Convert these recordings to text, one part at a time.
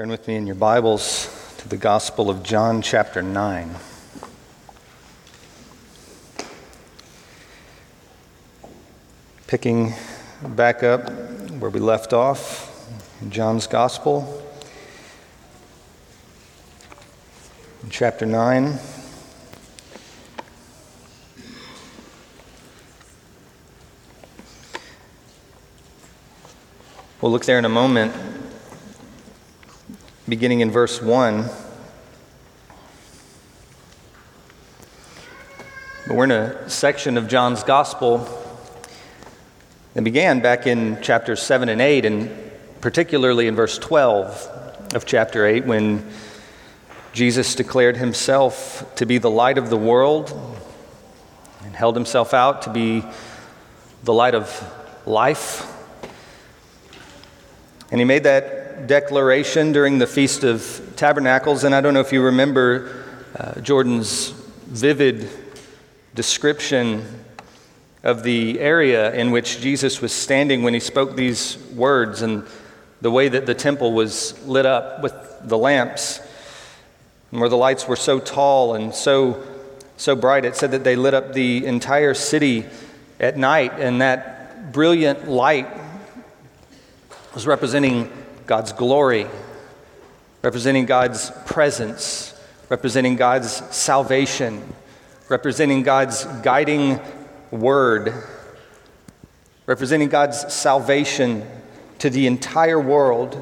Turn with me in your Bibles to the Gospel of John, chapter 9. Picking back up where we left off in John's Gospel, in chapter 9. We'll look there in a moment beginning in verse 1. But we're in a section of John's Gospel that began back in chapters 7 and 8, and particularly in verse 12 of chapter 8, when Jesus declared himself to be the light of the world and held himself out to be the light of life. And he made that declaration during the Feast of Tabernacles, and I don't know if you remember uh, Jordan's vivid description of the area in which Jesus was standing when he spoke these words and the way that the temple was lit up with the lamps, and where the lights were so tall and so, so bright. It said that they lit up the entire city at night, and that brilliant light was representing God's glory, representing God's presence, representing God's salvation, representing God's guiding word, representing God's salvation to the entire world,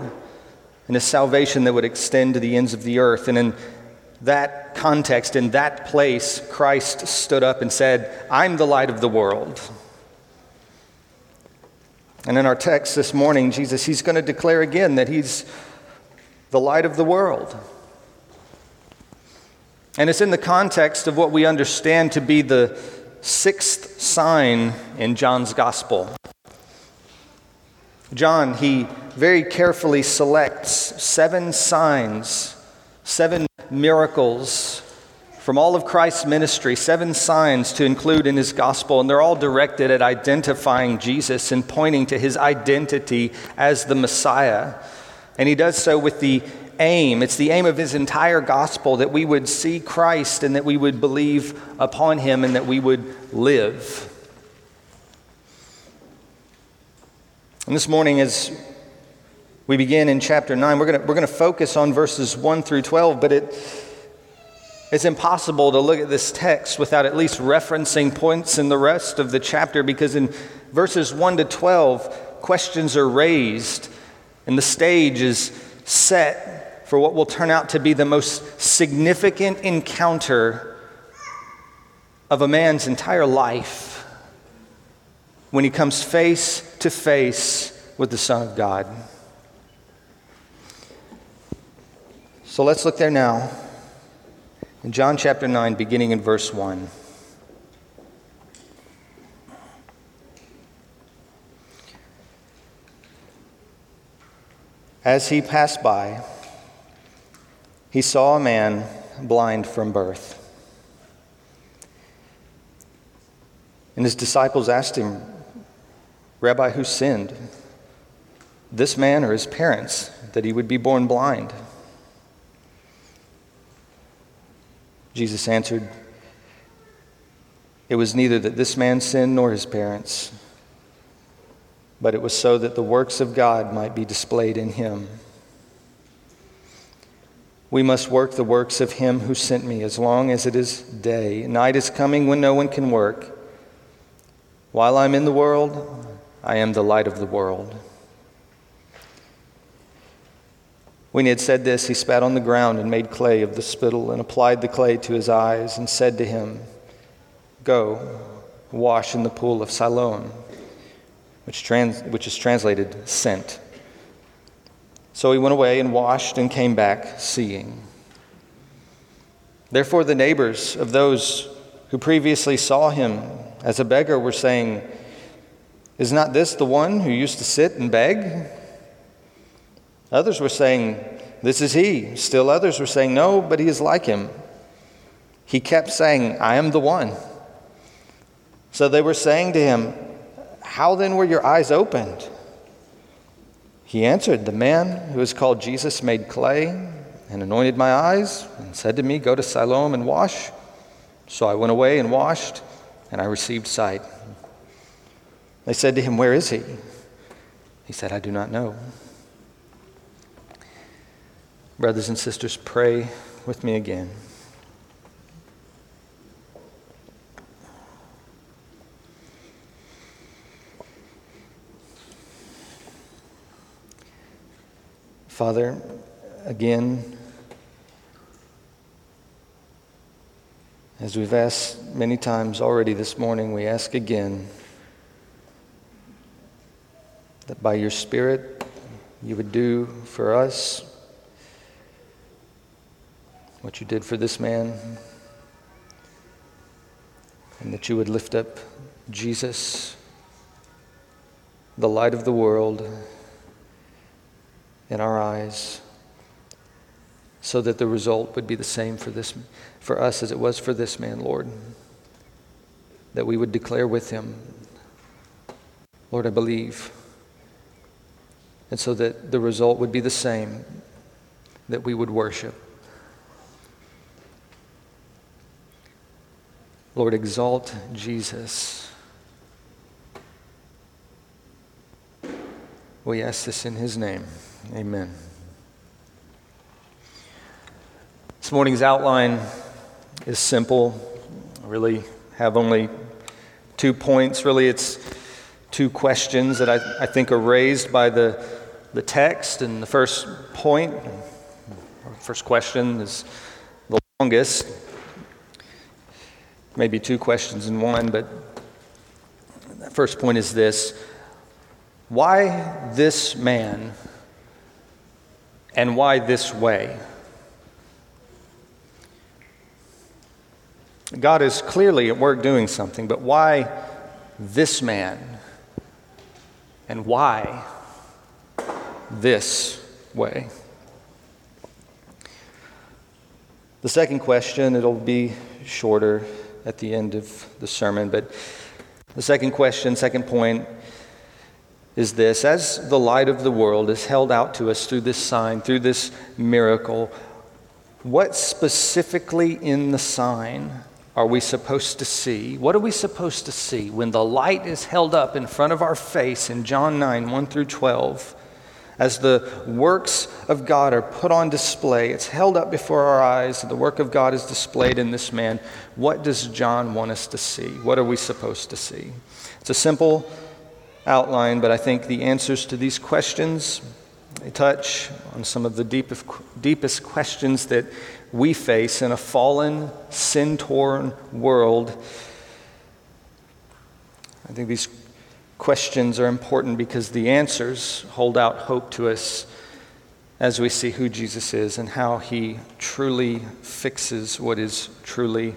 and a salvation that would extend to the ends of the earth. And in that context, in that place, Christ stood up and said, I'm the light of the world. And in our text this morning, Jesus, he's going to declare again that he's the light of the world. And it's in the context of what we understand to be the sixth sign in John's gospel. John, he very carefully selects seven signs, seven miracles from all of Christ's ministry, seven signs to include in his gospel, and they're all directed at identifying Jesus and pointing to his identity as the Messiah. And he does so with the aim, it's the aim of his entire gospel that we would see Christ and that we would believe upon him and that we would live. And this morning, as we begin in chapter 9, we're going we're to focus on verses 1 through 12, but it it's impossible to look at this text without at least referencing points in the rest of the chapter because in verses 1 to 12, questions are raised and the stage is set for what will turn out to be the most significant encounter of a man's entire life when he comes face to face with the Son of God. So let's look there now. In John chapter 9, beginning in verse 1. As he passed by, he saw a man blind from birth. And his disciples asked him, Rabbi, who sinned? This man or his parents, that he would be born blind? Jesus answered, It was neither that this man sinned nor his parents, but it was so that the works of God might be displayed in him. We must work the works of him who sent me as long as it is day. Night is coming when no one can work. While I'm in the world, I am the light of the world. When he had said this, he spat on the ground and made clay of the spittle and applied the clay to his eyes and said to him, Go, wash in the pool of Siloam, which, trans- which is translated sent. So he went away and washed and came back seeing. Therefore, the neighbors of those who previously saw him as a beggar were saying, Is not this the one who used to sit and beg? Others were saying, This is he. Still others were saying, No, but he is like him. He kept saying, I am the one. So they were saying to him, How then were your eyes opened? He answered, The man who is called Jesus made clay and anointed my eyes and said to me, Go to Siloam and wash. So I went away and washed, and I received sight. They said to him, Where is he? He said, I do not know. Brothers and sisters, pray with me again. Father, again, as we've asked many times already this morning, we ask again that by your Spirit you would do for us what you did for this man, and that you would lift up Jesus, the light of the world in our eyes so that the result would be the same for this for us as it was for this man lord that we would declare with him lord i believe and so that the result would be the same that we would worship lord exalt jesus we ask this in his name Amen. This morning's outline is simple. I really have only two points. Really, it's two questions that I, I think are raised by the, the text. And the first point, first question, is the longest. Maybe two questions in one, but the first point is this Why this man? and why this way? God is clearly at work doing something, but why this man? And why this way? The second question, it'll be shorter at the end of the sermon, but the second question, second point, is this as the light of the world is held out to us through this sign, through this miracle, what specifically in the sign are we supposed to see? What are we supposed to see when the light is held up in front of our face in John 9 1 through 12? As the works of God are put on display, it's held up before our eyes, the work of God is displayed in this man. What does John want us to see? What are we supposed to see? It's a simple outline, but I think the answers to these questions they touch on some of the deepest, deepest questions that we face in a fallen, sin torn world. I think these questions are important because the answers hold out hope to us as we see who Jesus is and how he truly fixes what is truly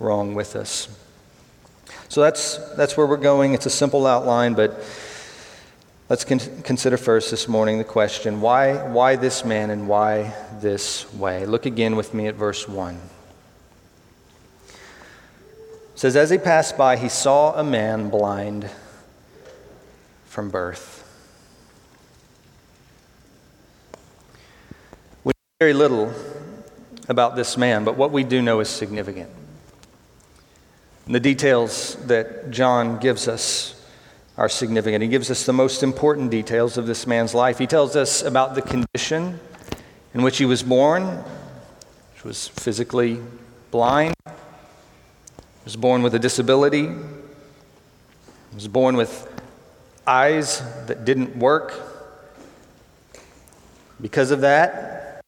wrong with us. So that's, that's where we're going. It's a simple outline, but let's con- consider first this morning the question why, why this man and why this way? Look again with me at verse 1. It says, As he passed by, he saw a man blind from birth. We know very little about this man, but what we do know is significant. The details that John gives us are significant. He gives us the most important details of this man's life. He tells us about the condition in which he was born, which was physically blind, he was born with a disability, he was born with eyes that didn't work. Because of that,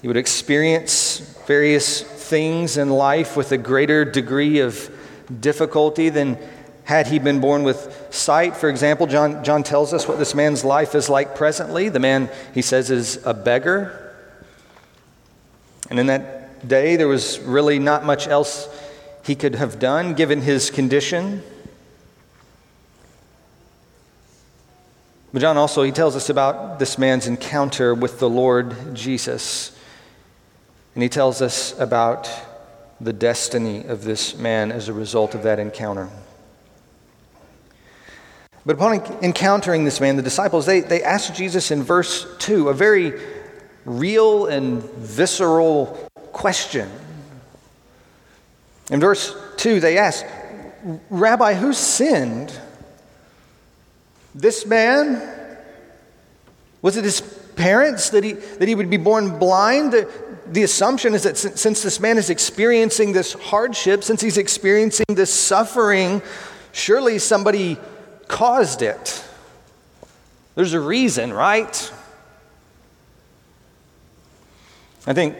he would experience various things in life with a greater degree of difficulty than had he been born with sight. For example, John, John tells us what this man's life is like presently. The man, he says, is a beggar. And in that day, there was really not much else he could have done given his condition. But John also, he tells us about this man's encounter with the Lord Jesus. And he tells us about the destiny of this man as a result of that encounter. But upon encountering this man, the disciples, they, they asked Jesus in verse 2 a very real and visceral question. In verse 2, they asked, Rabbi, who sinned? This man? Was it his parents that he, that he would be born blind? The, the assumption is that since this man is experiencing this hardship, since he's experiencing this suffering, surely somebody caused it. There's a reason, right? I think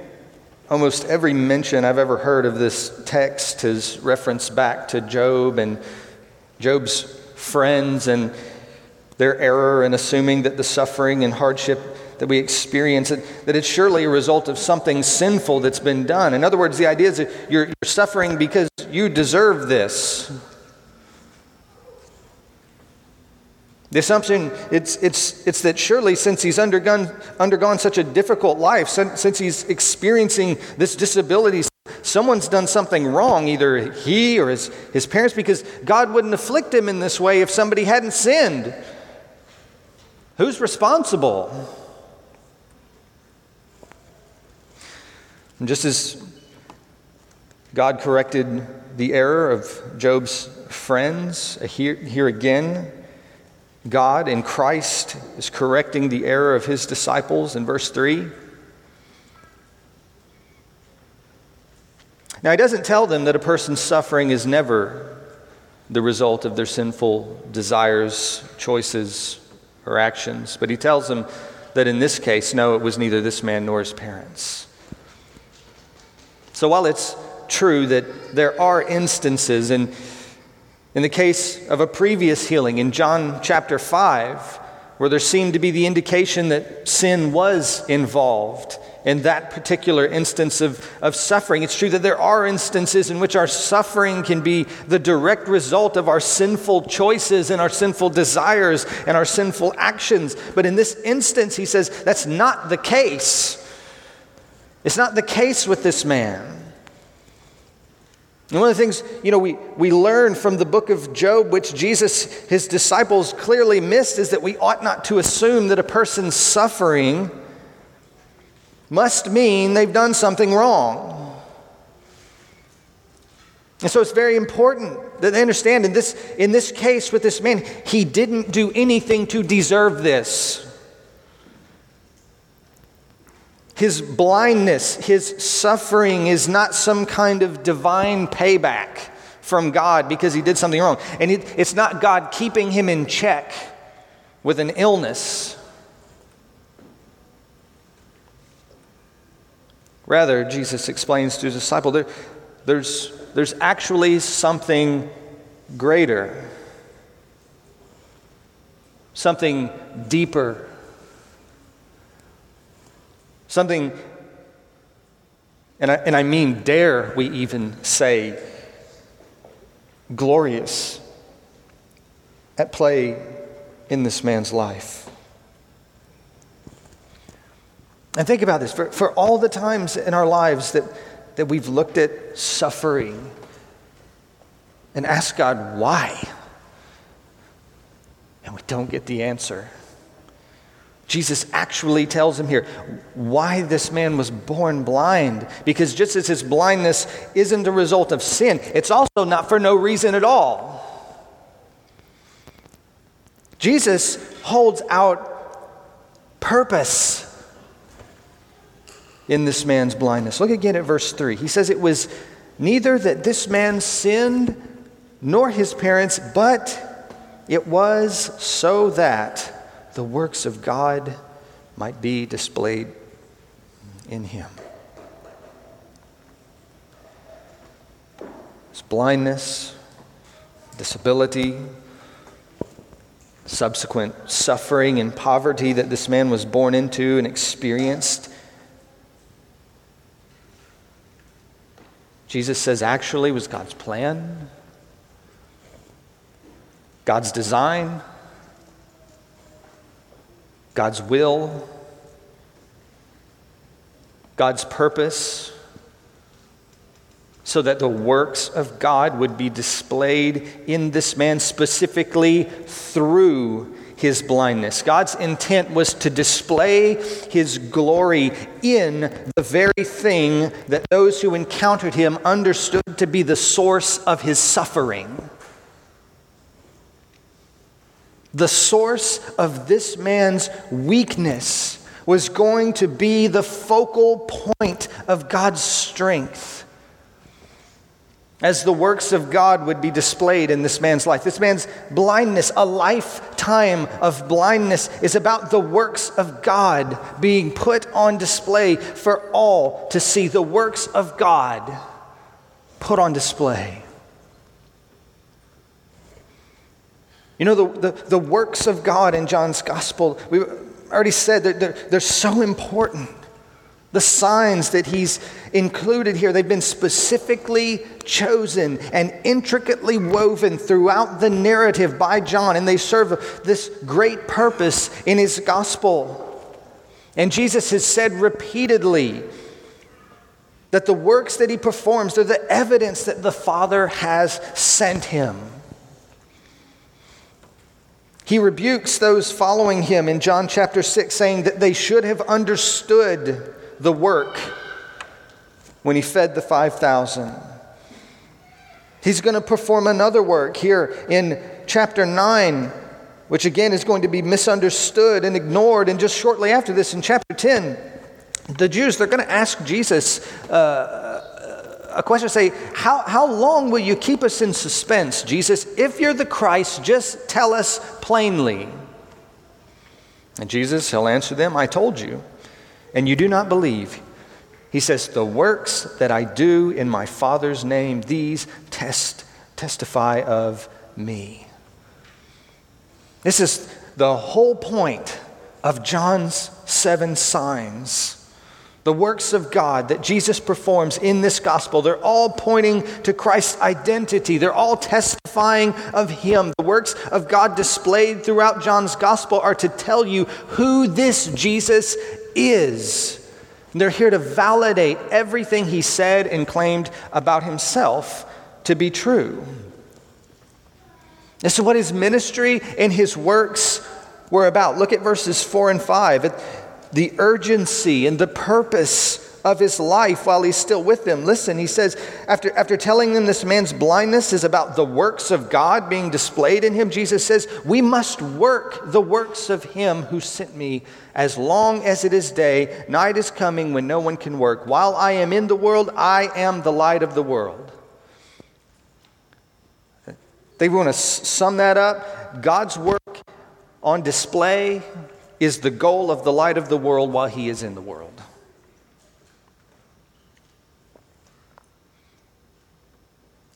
almost every mention I've ever heard of this text has referenced back to Job and Job's friends and their error in assuming that the suffering and hardship that we experience, that it's surely a result of something sinful that's been done. In other words, the idea is that you're, you're suffering because you deserve this. The assumption it's, it's, it's that surely since he's undergone, undergone such a difficult life, since, since he's experiencing this disability, someone's done something wrong, either he or his, his parents, because God wouldn't afflict him in this way if somebody hadn't sinned. Who's responsible? And just as God corrected the error of Job's friends, here, here again, God in Christ is correcting the error of his disciples in verse 3. Now, he doesn't tell them that a person's suffering is never the result of their sinful desires, choices, or actions, but he tells them that in this case, no, it was neither this man nor his parents. So while it's true that there are instances, and in the case of a previous healing in John chapter 5, where there seemed to be the indication that sin was involved in that particular instance of, of suffering. It's true that there are instances in which our suffering can be the direct result of our sinful choices and our sinful desires and our sinful actions. But in this instance, he says that's not the case. It's not the case with this man. And one of the things, you know, we, we learn from the book of Job, which Jesus, his disciples clearly missed, is that we ought not to assume that a person's suffering must mean they've done something wrong. And so it's very important that they understand in this, in this case with this man, he didn't do anything to deserve this. His blindness, his suffering is not some kind of divine payback from God because he did something wrong. And it, it's not God keeping him in check with an illness. Rather, Jesus explains to his disciple there, there's, there's actually something greater, something deeper Something, and I, and I mean, dare we even say, glorious at play in this man's life. And think about this for, for all the times in our lives that, that we've looked at suffering and asked God why, and we don't get the answer. Jesus actually tells him here why this man was born blind. Because just as his blindness isn't a result of sin, it's also not for no reason at all. Jesus holds out purpose in this man's blindness. Look again at verse 3. He says, It was neither that this man sinned nor his parents, but it was so that the works of God might be displayed in him. His blindness, disability, subsequent suffering and poverty that this man was born into and experienced. Jesus says actually was God's plan, God's design. God's will, God's purpose, so that the works of God would be displayed in this man specifically through his blindness. God's intent was to display his glory in the very thing that those who encountered him understood to be the source of his suffering. The source of this man's weakness was going to be the focal point of God's strength as the works of God would be displayed in this man's life. This man's blindness, a lifetime of blindness, is about the works of God being put on display for all to see. The works of God put on display. You know, the, the, the works of God in John's gospel, we already said that they're, they're so important. The signs that he's included here, they've been specifically chosen and intricately woven throughout the narrative by John, and they serve this great purpose in his gospel. And Jesus has said repeatedly that the works that he performs are the evidence that the Father has sent him. He rebukes those following him in John chapter 6, saying that they should have understood the work when he fed the 5,000. He's going to perform another work here in chapter 9, which again is going to be misunderstood and ignored. And just shortly after this, in chapter 10, the Jews, they're going to ask Jesus uh, a question say, how, how long will you keep us in suspense, Jesus? If you're the Christ, just tell us plainly. And Jesus, he'll answer them, I told you and you do not believe. He says, The works that I do in my Father's name, these test, testify of me. This is the whole point of John's seven signs. The works of God that Jesus performs in this gospel, they're all pointing to Christ's identity. They're all testifying of Him. The works of God displayed throughout John's gospel are to tell you who this Jesus is. They're here to validate everything he said and claimed about himself to be true. And so, what his ministry and his works were about. Look at verses 4 and 5. The urgency and the purpose of his life while he's still with them. Listen, he says, after, after telling them this man's blindness is about the works of God being displayed in him, Jesus says, We must work the works of him who sent me as long as it is day. Night is coming when no one can work. While I am in the world, I am the light of the world. They want to sum that up. God's work on display is the goal of the light of the world while he is in the world.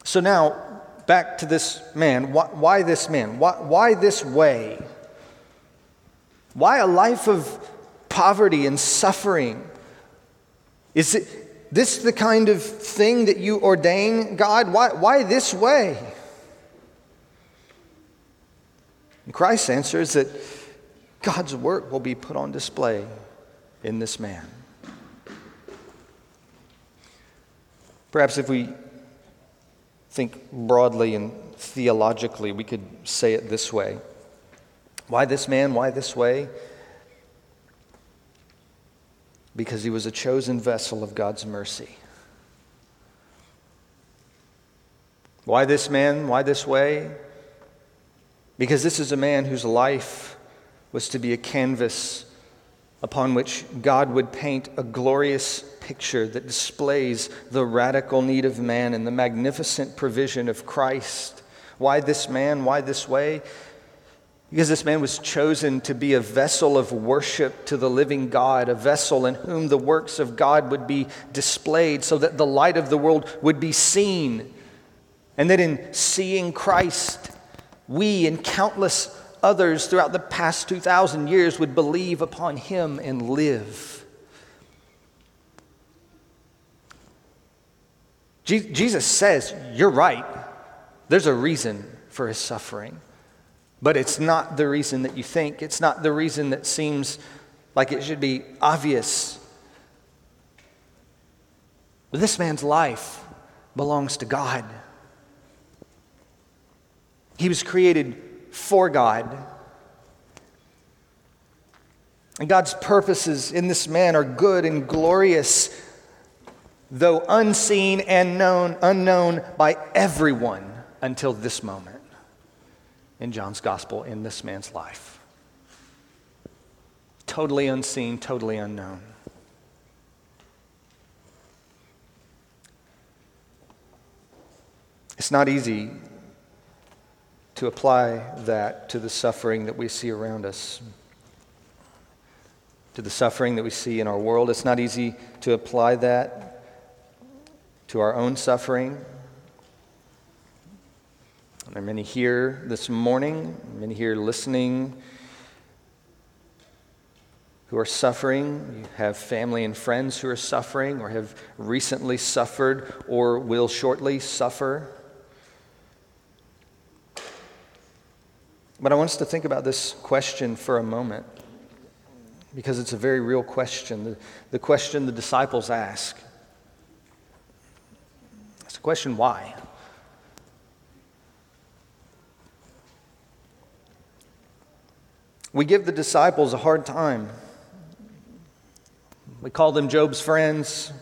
So now, back to this man. Why, why this man? Why, why this way? Why a life of poverty and suffering? Is it this the kind of thing that you ordain, God? Why, why this way? And Christ's answer is that God's work will be put on display in this man. Perhaps if we think broadly and theologically, we could say it this way Why this man? Why this way? Because he was a chosen vessel of God's mercy. Why this man? Why this way? Because this is a man whose life was to be a canvas upon which God would paint a glorious picture that displays the radical need of man and the magnificent provision of Christ. Why this man? Why this way? Because this man was chosen to be a vessel of worship to the living God, a vessel in whom the works of God would be displayed so that the light of the world would be seen. And that in seeing Christ, we and countless others throughout the past 2,000 years would believe upon him and live. Jesus says, You're right. There's a reason for his suffering. But it's not the reason that you think, it's not the reason that seems like it should be obvious. But this man's life belongs to God. He was created for God. And God's purposes in this man are good and glorious, though unseen and known, unknown by everyone until this moment in John's gospel in this man's life. Totally unseen, totally unknown. It's not easy to apply that to the suffering that we see around us, to the suffering that we see in our world. It's not easy to apply that to our own suffering. There are many here this morning, many here listening who are suffering. You have family and friends who are suffering or have recently suffered or will shortly suffer. But I want us to think about this question for a moment because it's a very real question. The, the question the disciples ask. Question why? We give the disciples a hard time. We call them Job's friends,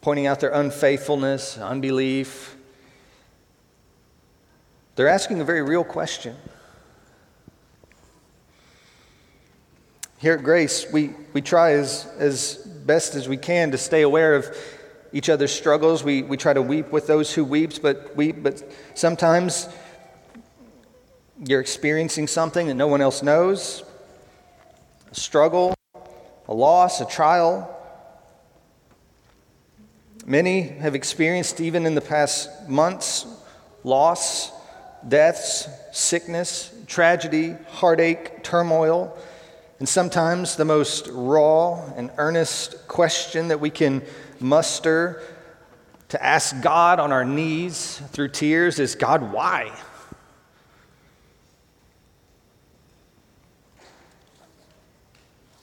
pointing out their unfaithfulness, unbelief. They're asking a very real question. Here at Grace, we, we try as, as best as we can to stay aware of each other's struggles. We, we try to weep with those who weeps, but weep, but sometimes you're experiencing something that no one else knows. A struggle, a loss, a trial. Many have experienced, even in the past months, loss deaths, sickness, tragedy, heartache, turmoil, and sometimes the most raw and earnest question that we can muster to ask God on our knees through tears is God, why?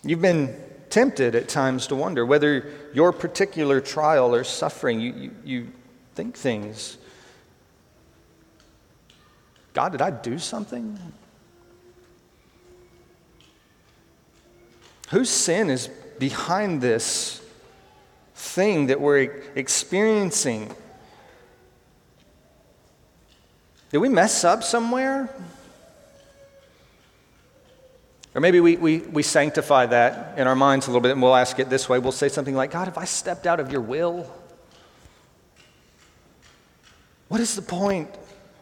You've been tempted at times to wonder whether your particular trial or suffering, you, you, you think things God, did I do something? Whose sin is behind this thing that we're experiencing? Did we mess up somewhere? Or maybe we, we, we sanctify that in our minds a little bit and we'll ask it this way. We'll say something like, God, if I stepped out of your will, what is the point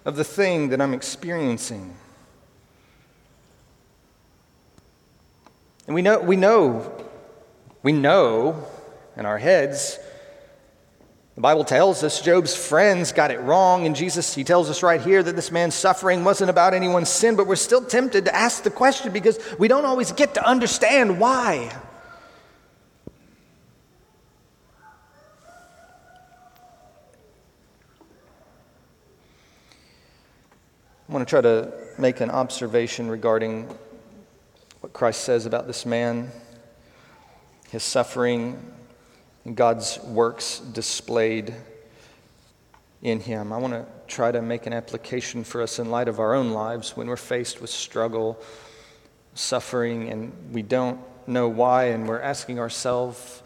of the thing that I'm experiencing. And we know, we know, we know in our heads, the Bible tells us Job's friends got it wrong, and Jesus, he tells us right here that this man's suffering wasn't about anyone's sin, but we're still tempted to ask the question because we don't always get to understand why. I want to try to make an observation regarding what Christ says about this man, his suffering, God's works displayed in him. I want to try to make an application for us in light of our own lives when we're faced with struggle, suffering, and we don't know why, and we're asking ourselves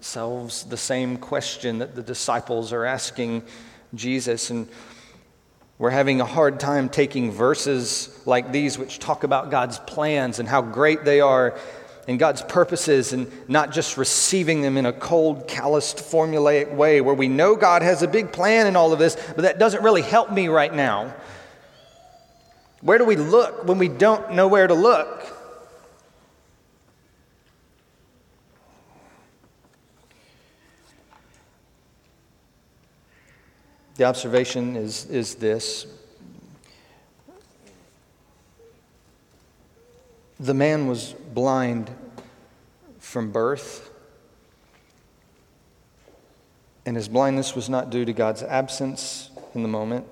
selves the same question that the disciples are asking Jesus. And we're having a hard time taking verses like these, which talk about God's plans and how great they are and God's purposes, and not just receiving them in a cold, calloused, formulaic way where we know God has a big plan in all of this, but that doesn't really help me right now. Where do we look when we don't know where to look? The observation is, is this the man was blind from birth, and his blindness was not due to God's absence in the moment,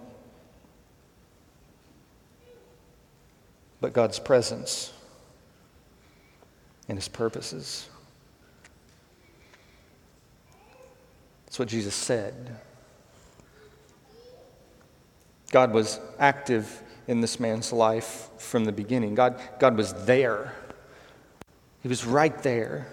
but God's presence and his purposes. That's what Jesus said. God was active in this man's life from the beginning. God, God was there, He was right there.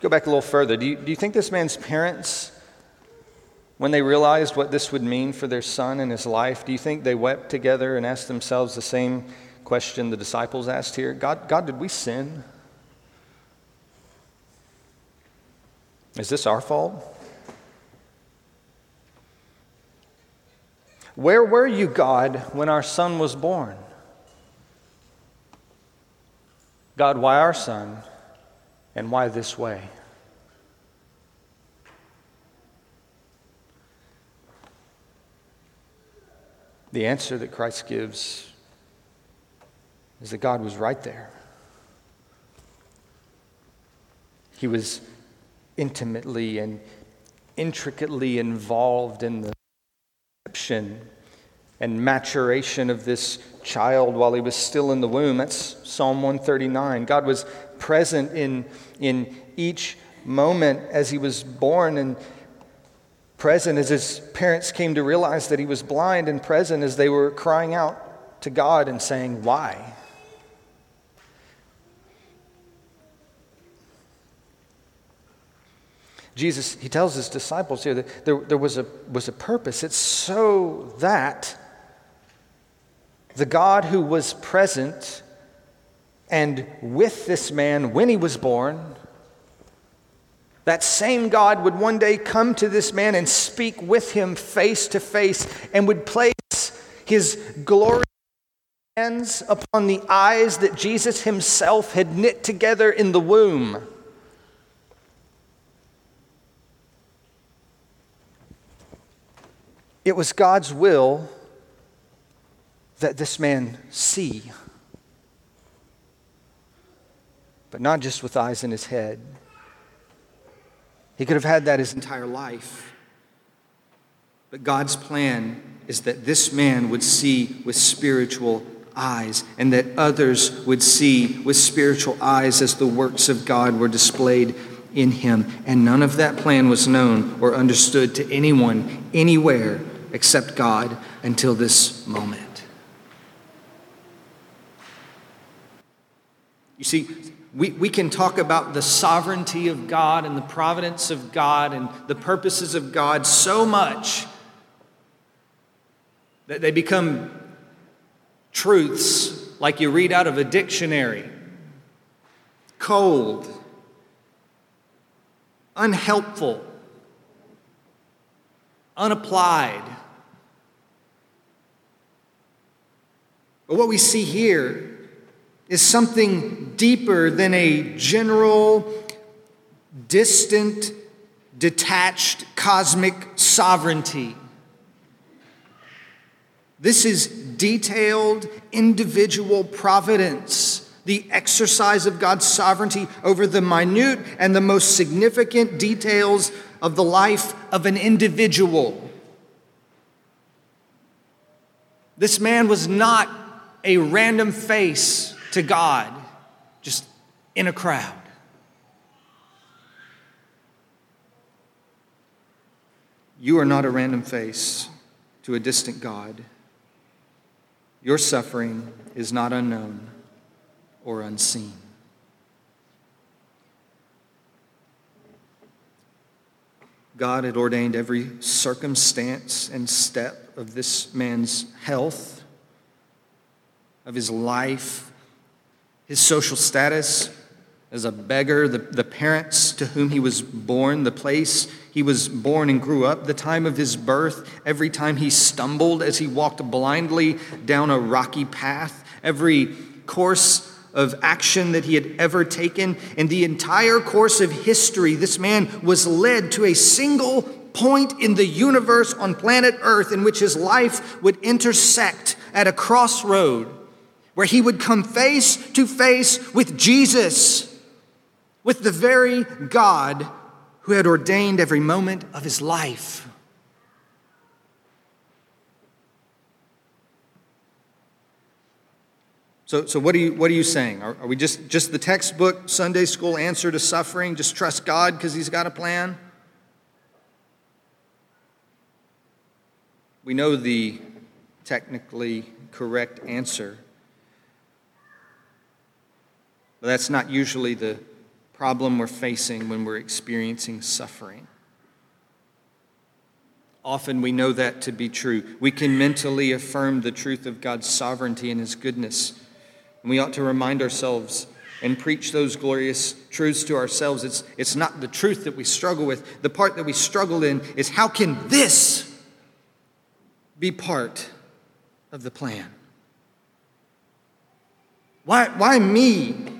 Go back a little further. Do you, do you think this man's parents, when they realized what this would mean for their son and his life, do you think they wept together and asked themselves the same question the disciples asked here God, God did we sin? Is this our fault? Where were you, God, when our son was born? God, why our son? And why this way? The answer that Christ gives is that God was right there. He was intimately and intricately involved in the and maturation of this child while he was still in the womb. That's Psalm 139. God was present in, in each moment as he was born and present as his parents came to realize that he was blind and present as they were crying out to God and saying, Why? Jesus, he tells his disciples here that there, there was, a, was a purpose. It's so that the God who was present and with this man when he was born, that same God would one day come to this man and speak with him face to face and would place his glorious hands upon the eyes that Jesus himself had knit together in the womb. It was God's will that this man see but not just with eyes in his head. He could have had that his entire life. But God's plan is that this man would see with spiritual eyes and that others would see with spiritual eyes as the works of God were displayed in him. And none of that plan was known or understood to anyone anywhere except God until this moment. You see, we, we can talk about the sovereignty of God and the providence of God and the purposes of God so much that they become truths like you read out of a dictionary cold, unhelpful, unapplied. But what we see here is something deeper than a general, distant, detached cosmic sovereignty. This is detailed individual providence, the exercise of God's sovereignty over the minute and the most significant details of the life of an individual. This man was not a random face to God just in a crowd. You are not a random face to a distant God. Your suffering is not unknown or unseen. God had ordained every circumstance and step of this man's health, of his life, his social status as a beggar, the, the parents to whom he was born, the place he was born and grew up, the time of his birth, every time he stumbled as he walked blindly down a rocky path, every course of action that he had ever taken. In the entire course of history, this man was led to a single point in the universe on planet Earth in which his life would intersect at a crossroad where he would come face to face with Jesus, with the very God who had ordained every moment of his life. So, so what, are you, what are you saying? Are, are we just, just the textbook Sunday school answer to suffering? Just trust God because He's got a plan? We know the technically correct answer, but that's not usually the problem we're facing when we're experiencing suffering. Often we know that to be true. We can mentally affirm the truth of God's sovereignty and His goodness. And we ought to remind ourselves and preach those glorious truths to ourselves. It's, it's not the truth that we struggle with. The part that we struggle in is how can this be part of the plan? Why, why me?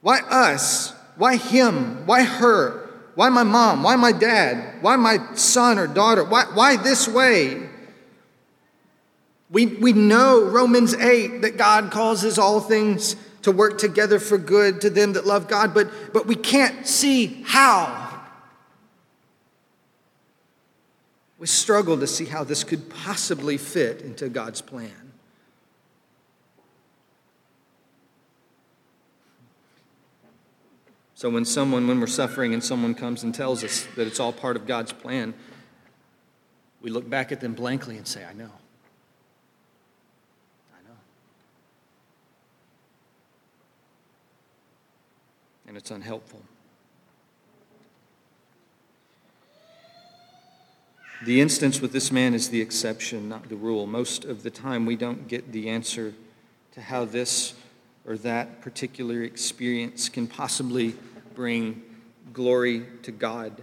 Why us? Why him? Why her? Why my mom? Why my dad? Why my son or daughter? Why, why this way? We, we know Romans 8 that God causes all things to work together for good to them that love God, but, but we can't see how. We struggle to see how this could possibly fit into God's plan. So when someone, when we're suffering and someone comes and tells us that it's all part of God's plan, we look back at them blankly and say, I know. I know. And it's unhelpful. The instance with this man is the exception, not the rule. Most of the time, we don't get the answer to how this or that particular experience can possibly bring glory to God.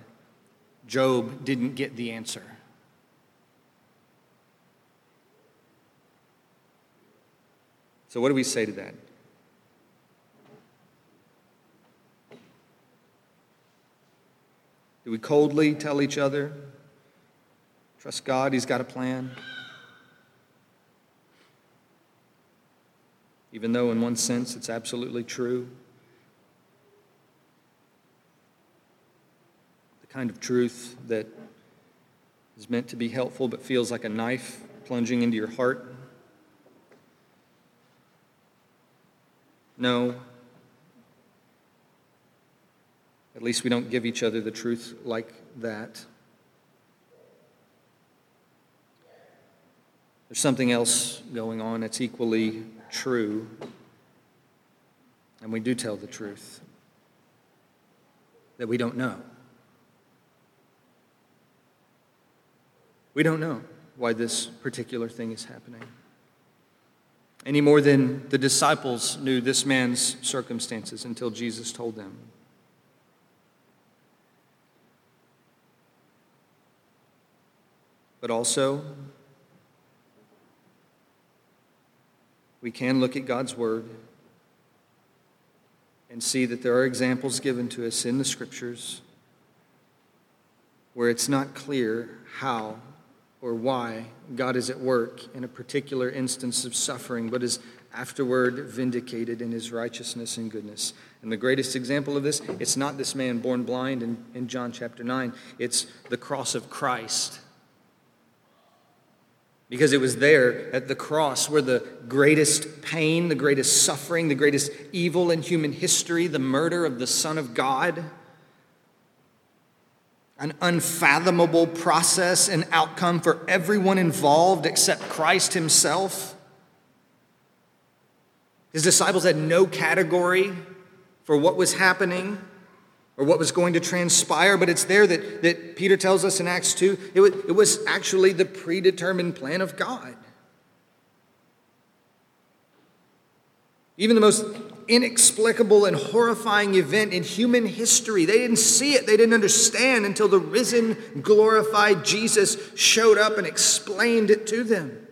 Job didn't get the answer. So, what do we say to that? Do we coldly tell each other, trust God, He's got a plan? Even though, in one sense, it's absolutely true. Kind of truth that is meant to be helpful but feels like a knife plunging into your heart. No, At least we don't give each other the truth like that. There's something else going on that's equally true, and we do tell the truth that we don't know. We don't know why this particular thing is happening. Any more than the disciples knew this man's circumstances until Jesus told them. But also, we can look at God's Word and see that there are examples given to us in the Scriptures where it's not clear how or why God is at work in a particular instance of suffering, but is afterward vindicated in his righteousness and goodness. And the greatest example of this, it's not this man born blind in, in John chapter 9, it's the cross of Christ because it was there at the cross where the greatest pain, the greatest suffering, the greatest evil in human history, the murder of the Son of God, an unfathomable process and outcome for everyone involved except Christ Himself. His disciples had no category for what was happening or what was going to transpire, but it's there that, that Peter tells us in Acts 2 it was, it was actually the predetermined plan of God. Even the most inexplicable and horrifying event in human history, they didn't see it, they didn't understand until the risen, glorified Jesus showed up and explained it to them.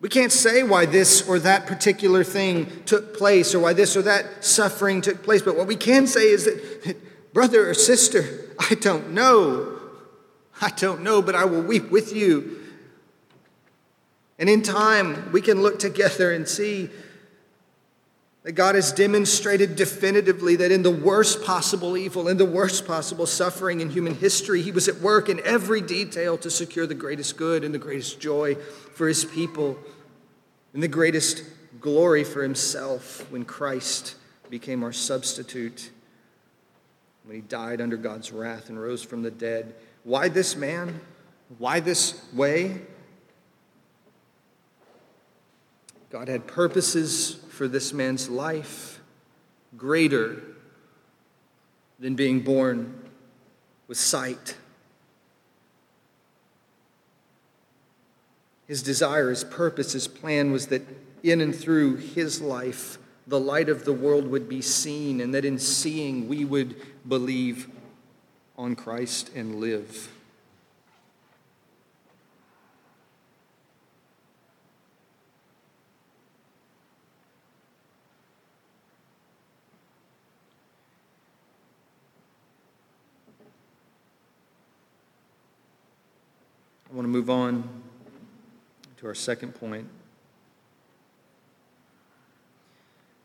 We can't say why this or that particular thing took place or why this or that suffering took place, but what we can say is that, brother or sister, I don't know. I don't know, but I will weep with you. And in time, we can look together and see That God has demonstrated definitively that in the worst possible evil, in the worst possible suffering in human history, He was at work in every detail to secure the greatest good and the greatest joy for His people and the greatest glory for Himself when Christ became our substitute, when He died under God's wrath and rose from the dead. Why this man? Why this way? God had purposes for this man's life greater than being born with sight. His desire, his purpose, his plan was that in and through his life, the light of the world would be seen, and that in seeing we would believe on Christ and live. I want to move on to our second point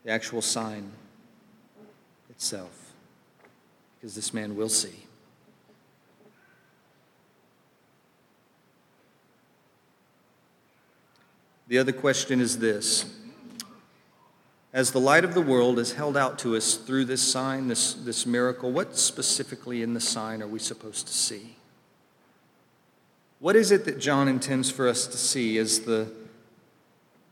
the actual sign itself, because this man will see. The other question is this As the light of the world is held out to us through this sign, this, this miracle, what specifically in the sign are we supposed to see? What is it that John intends for us to see as the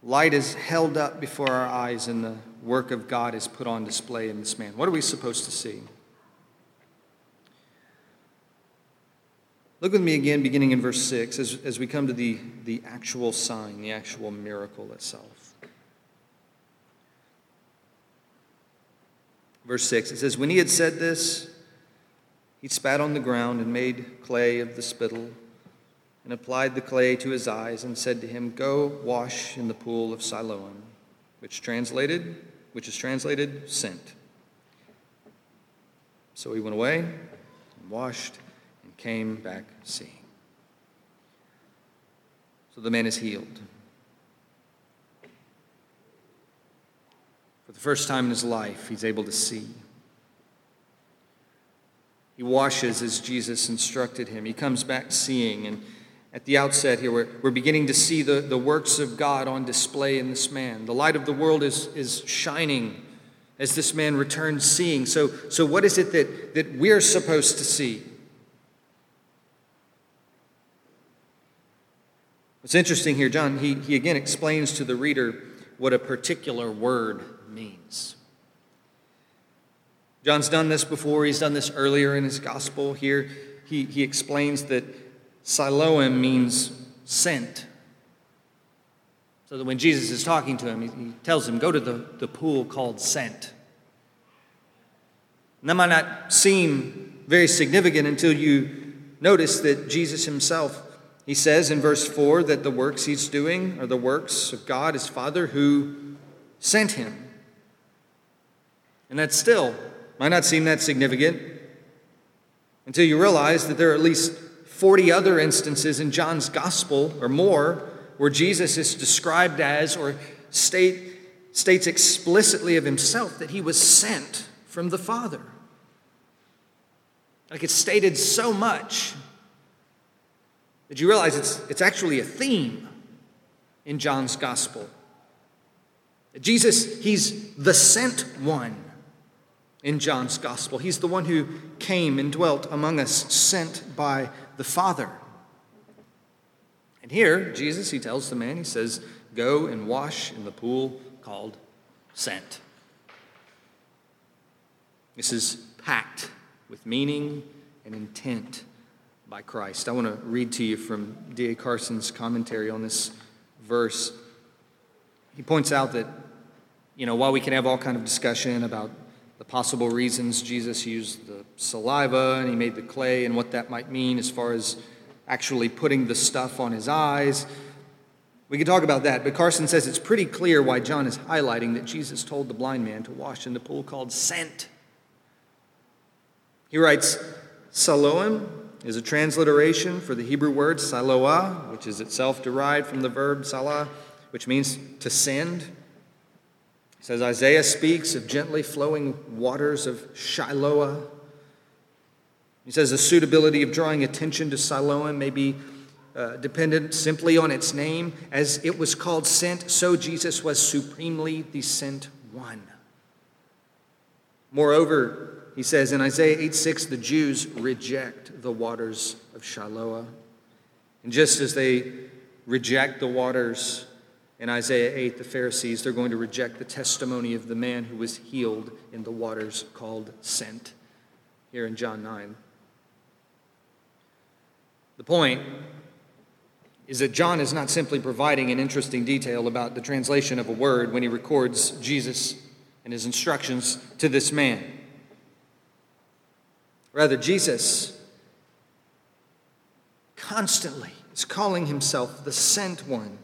light is held up before our eyes and the work of God is put on display in this man? What are we supposed to see? Look with me again, beginning in verse 6, as, as we come to the, the actual sign, the actual miracle itself. Verse 6, it says, When he had said this, he spat on the ground and made clay of the spittle and applied the clay to his eyes and said to him, Go wash in the pool of Siloam, which translated, which is translated sent. So he went away and washed and came back seeing. So the man is healed. For the first time in his life, he's able to see. He washes as Jesus instructed him. He comes back seeing and at the outset here, we're, we're beginning to see the, the works of God on display in this man. The light of the world is, is shining as this man returns seeing. So, so what is it that, that we're supposed to see? What's interesting here, John, he, he again explains to the reader what a particular word means. John's done this before, he's done this earlier in his gospel. Here, he, he explains that Siloam means sent. So that when Jesus is talking to him, he, tells him, Go to the, the pool called Sent. And that might not seem very significant until you notice that Jesus himself, he says in verse 4 that the works he's doing are the works of God, his Father, who sent him. And that still might not seem that significant until you realize that there are at least 40 other instances in John's gospel or more where Jesus is described as or state, states explicitly of himself that he was sent from the Father. Like it's stated so much that you realize it's, it's actually a theme in John's gospel. Jesus, he's the sent one in John's gospel. He's the one who came and dwelt among us, sent by the Father. And here, Jesus, he tells the man, he says, Go and wash in the pool called Sent. This is packed with meaning and intent by Christ. I want to read to you from D.A. Carson's commentary on this verse. He points out that, you know, while we can have all kind of discussion about the possible reasons Jesus used the saliva and he made the clay and what that might mean as far as actually putting the stuff on his eyes. We can talk about that, but Carson says it's pretty clear why John is highlighting that Jesus told the blind man to wash in the pool called Sent. He writes, Siloam is a transliteration for the Hebrew word siloah, which is itself derived from the verb salah, which means to send. He says Isaiah speaks of gently flowing waters of Shiloah. He says the suitability of drawing attention to Siloam may be uh, dependent simply on its name. As it was called sent, so Jesus was supremely the sent one. Moreover, he says in Isaiah 8 6, the Jews reject the waters of Shiloah. And just as they reject the waters in Isaiah 8, the Pharisees, they're going to reject the testimony of the man who was healed in the waters called sent here in John 9. The point is that John is not simply providing an interesting detail about the translation of a word when he records Jesus and his instructions to this man. Rather, Jesus constantly is calling himself the sent one.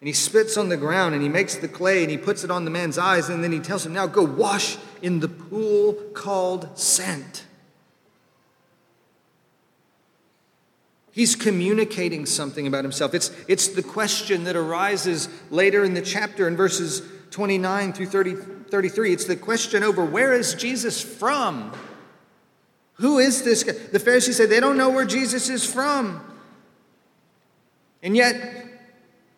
And he spits on the ground and he makes the clay and he puts it on the man's eyes and then he tells him, Now go wash in the pool called sent. He's communicating something about himself. It's, it's the question that arises later in the chapter in verses 29 through 30, 33. It's the question over where is Jesus from? Who is this guy? The Pharisees say they don't know where Jesus is from. And yet,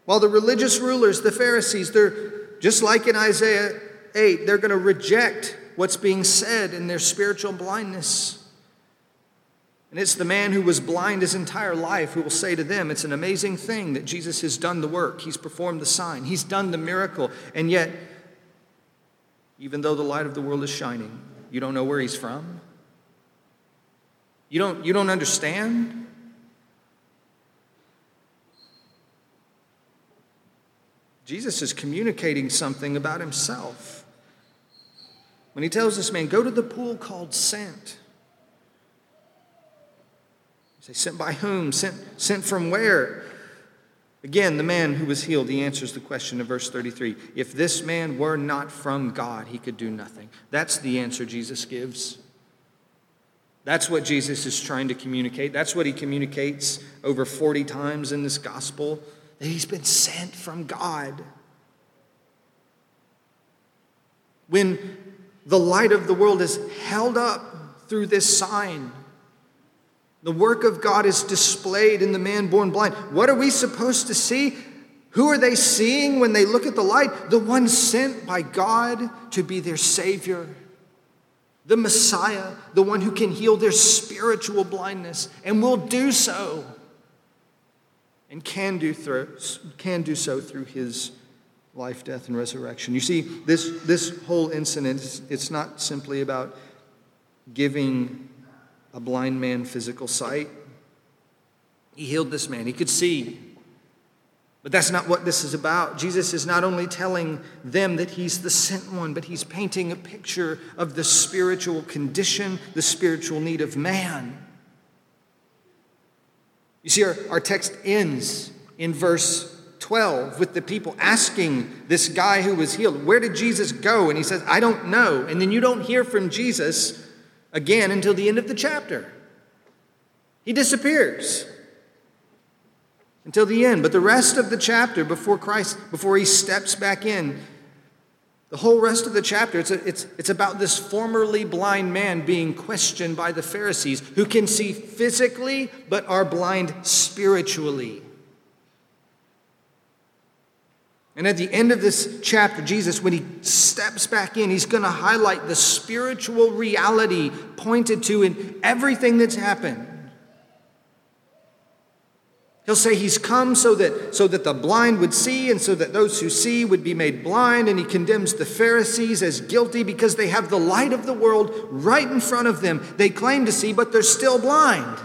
while the religious rulers, the Pharisees, they're just like in Isaiah 8, they're going to reject what's being said in their spiritual blindness. And it's the man who was blind his entire life who will say to them, It's an amazing thing that Jesus has done the work. He's performed the sign, He's done the miracle. And yet, even though the light of the world is shining, you don't know where He's from? You don't, you don't understand? Jesus is communicating something about Himself. When He tells this man, Go to the pool called Sent. Say, sent by whom? Sent, sent from where? Again, the man who was healed, he answers the question in verse 33. If this man were not from God, he could do nothing. That's the answer Jesus gives. That's what Jesus is trying to communicate. That's what he communicates over 40 times in this gospel that he's been sent from God. When the light of the world is held up through this sign, the work of God is displayed in the man born blind. What are we supposed to see? Who are they seeing when they look at the light? The one sent by God to be their Savior, the Messiah, the one who can heal their spiritual blindness and will do so and can do, through, can do so through his life, death, and resurrection. You see, this, this whole incident, it's not simply about giving a blind man physical sight. He healed this man, he could see. But that's not what this is about. Jesus is not only telling them that he's the sent one, but he's painting a picture of the spiritual condition, the spiritual need of man. You see, our, our text ends in verse 12 with the people asking this guy who was healed, Where did Jesus go? And he says, I don't know. And then you don't hear from Jesus again until the end of the chapter. He disappears until the end. But the rest of the chapter, before Christ, before he steps back in, the whole rest of the chapter, it's, a, it's, it's about this formerly blind man being questioned by the Pharisees who can see physically but are blind spiritually. And at the end of this chapter, Jesus, when he steps back in, he's going to highlight the spiritual reality pointed to in everything that's happened. He'll say he's come so that, so that the blind would see and so that those who see would be made blind. And he condemns the Pharisees as guilty because they have the light of the world right in front of them. They claim to see, but they're still blind.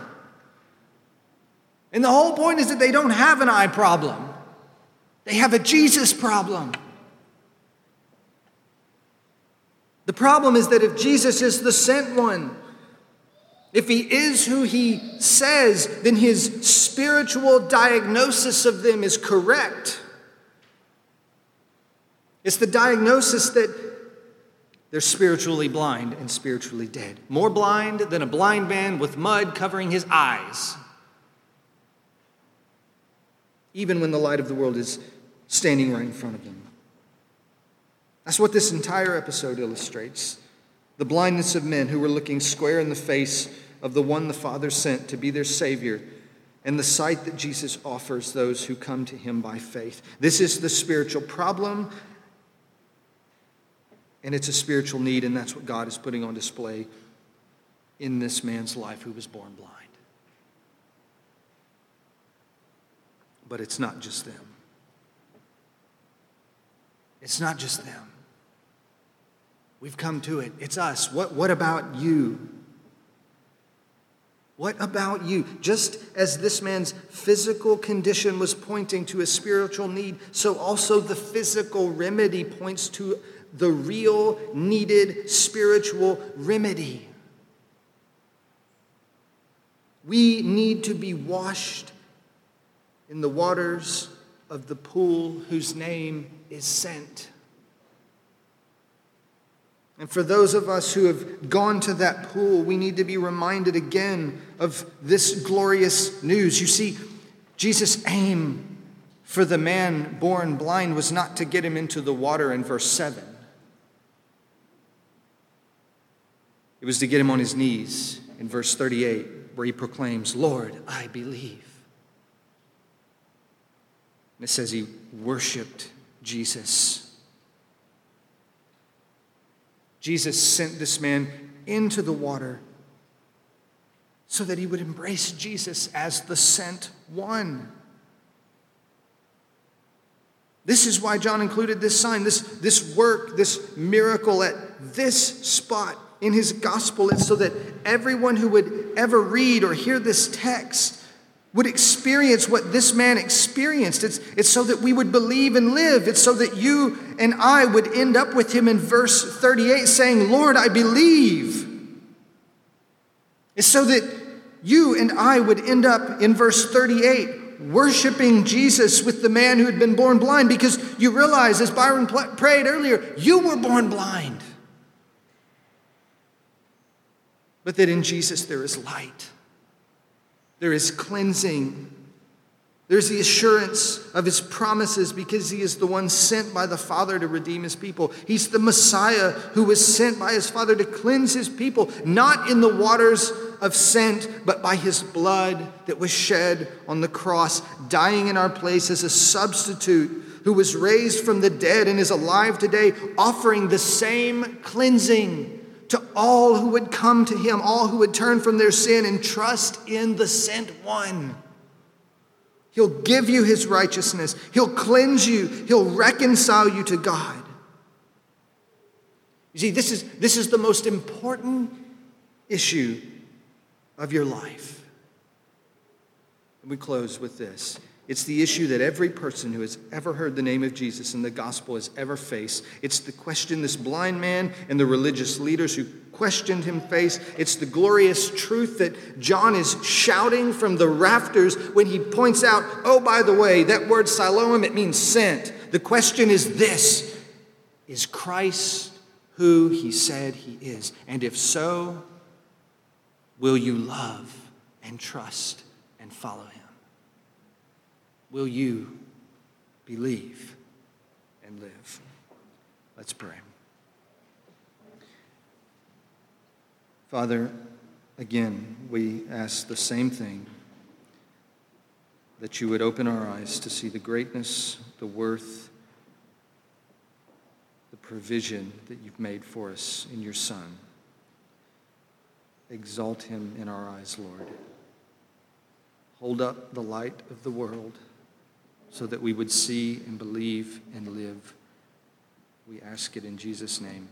And the whole point is that they don't have an eye problem. They have a Jesus problem. The problem is that if Jesus is the sent one, if he is who he says, then his spiritual diagnosis of them is correct. It's the diagnosis that they're spiritually blind and spiritually dead. More blind than a blind man with mud covering his eyes. Even when the light of the world is standing right in front of them. That's what this entire episode illustrates the blindness of men who were looking square in the face of the one the Father sent to be their Savior, and the sight that Jesus offers those who come to him by faith. This is the spiritual problem, and it's a spiritual need, and that's what God is putting on display in this man's life who was born blind. But it's not just them. It's not just them. We've come to it. It's us. What, what about you? What about you? Just as this man's physical condition was pointing to a spiritual need, so also the physical remedy points to the real needed spiritual remedy. We need to be washed in the waters of the pool whose name is sent. And for those of us who have gone to that pool, we need to be reminded again of this glorious news. You see, Jesus' aim for the man born blind was not to get him into the water in verse 7, it was to get him on his knees in verse 38, where he proclaims, Lord, I believe. And it says he worshiped Jesus. Jesus sent this man into the water so that he would embrace Jesus as the sent one. This is why John included this sign, this, this work, this miracle at this spot in his gospel. It's so that everyone who would ever read or hear this text would experience what this man experienced. It's, it's so that we would believe and live. It's so that you and I would end up with him in verse 38 saying, Lord, I believe. It's so that you and I would end up in verse 38 worshiping Jesus with the man who had been born blind because you realize, as Byron prayed earlier, you were born blind. But that in Jesus there is light. There is cleansing. There's the assurance of his promises because he is the one sent by the Father to redeem his people. He's the Messiah who was sent by his Father to cleanse his people, not in the waters of sent, but by his blood that was shed on the cross, dying in our place as a substitute who was raised from the dead and is alive today, offering the same cleansing to all who would come to him, all who would turn from their sin and trust in the sent one. He'll give you his righteousness, he'll cleanse you, he'll reconcile you to God. You see, this is, this is the most important issue of your life. And we close with this. It's the issue that every person who has ever heard the name of Jesus in the gospel has ever faced. It's the question this blind man and the religious leaders who questioned him face. It's the glorious truth that John is shouting from the rafters when he points out, oh, by the way, that word Siloam, it means sent. The question is this Is Christ who he said he is? And if so, will you love and trust and follow him? Will you believe and live? Let's pray. Father, again, we ask the same thing that you would open our eyes to see the greatness, the worth, the provision that you've made for us in your Son. Exalt him in our eyes, Lord. Hold up the light of the world so that we would see and believe and live. We ask it in Jesus' name.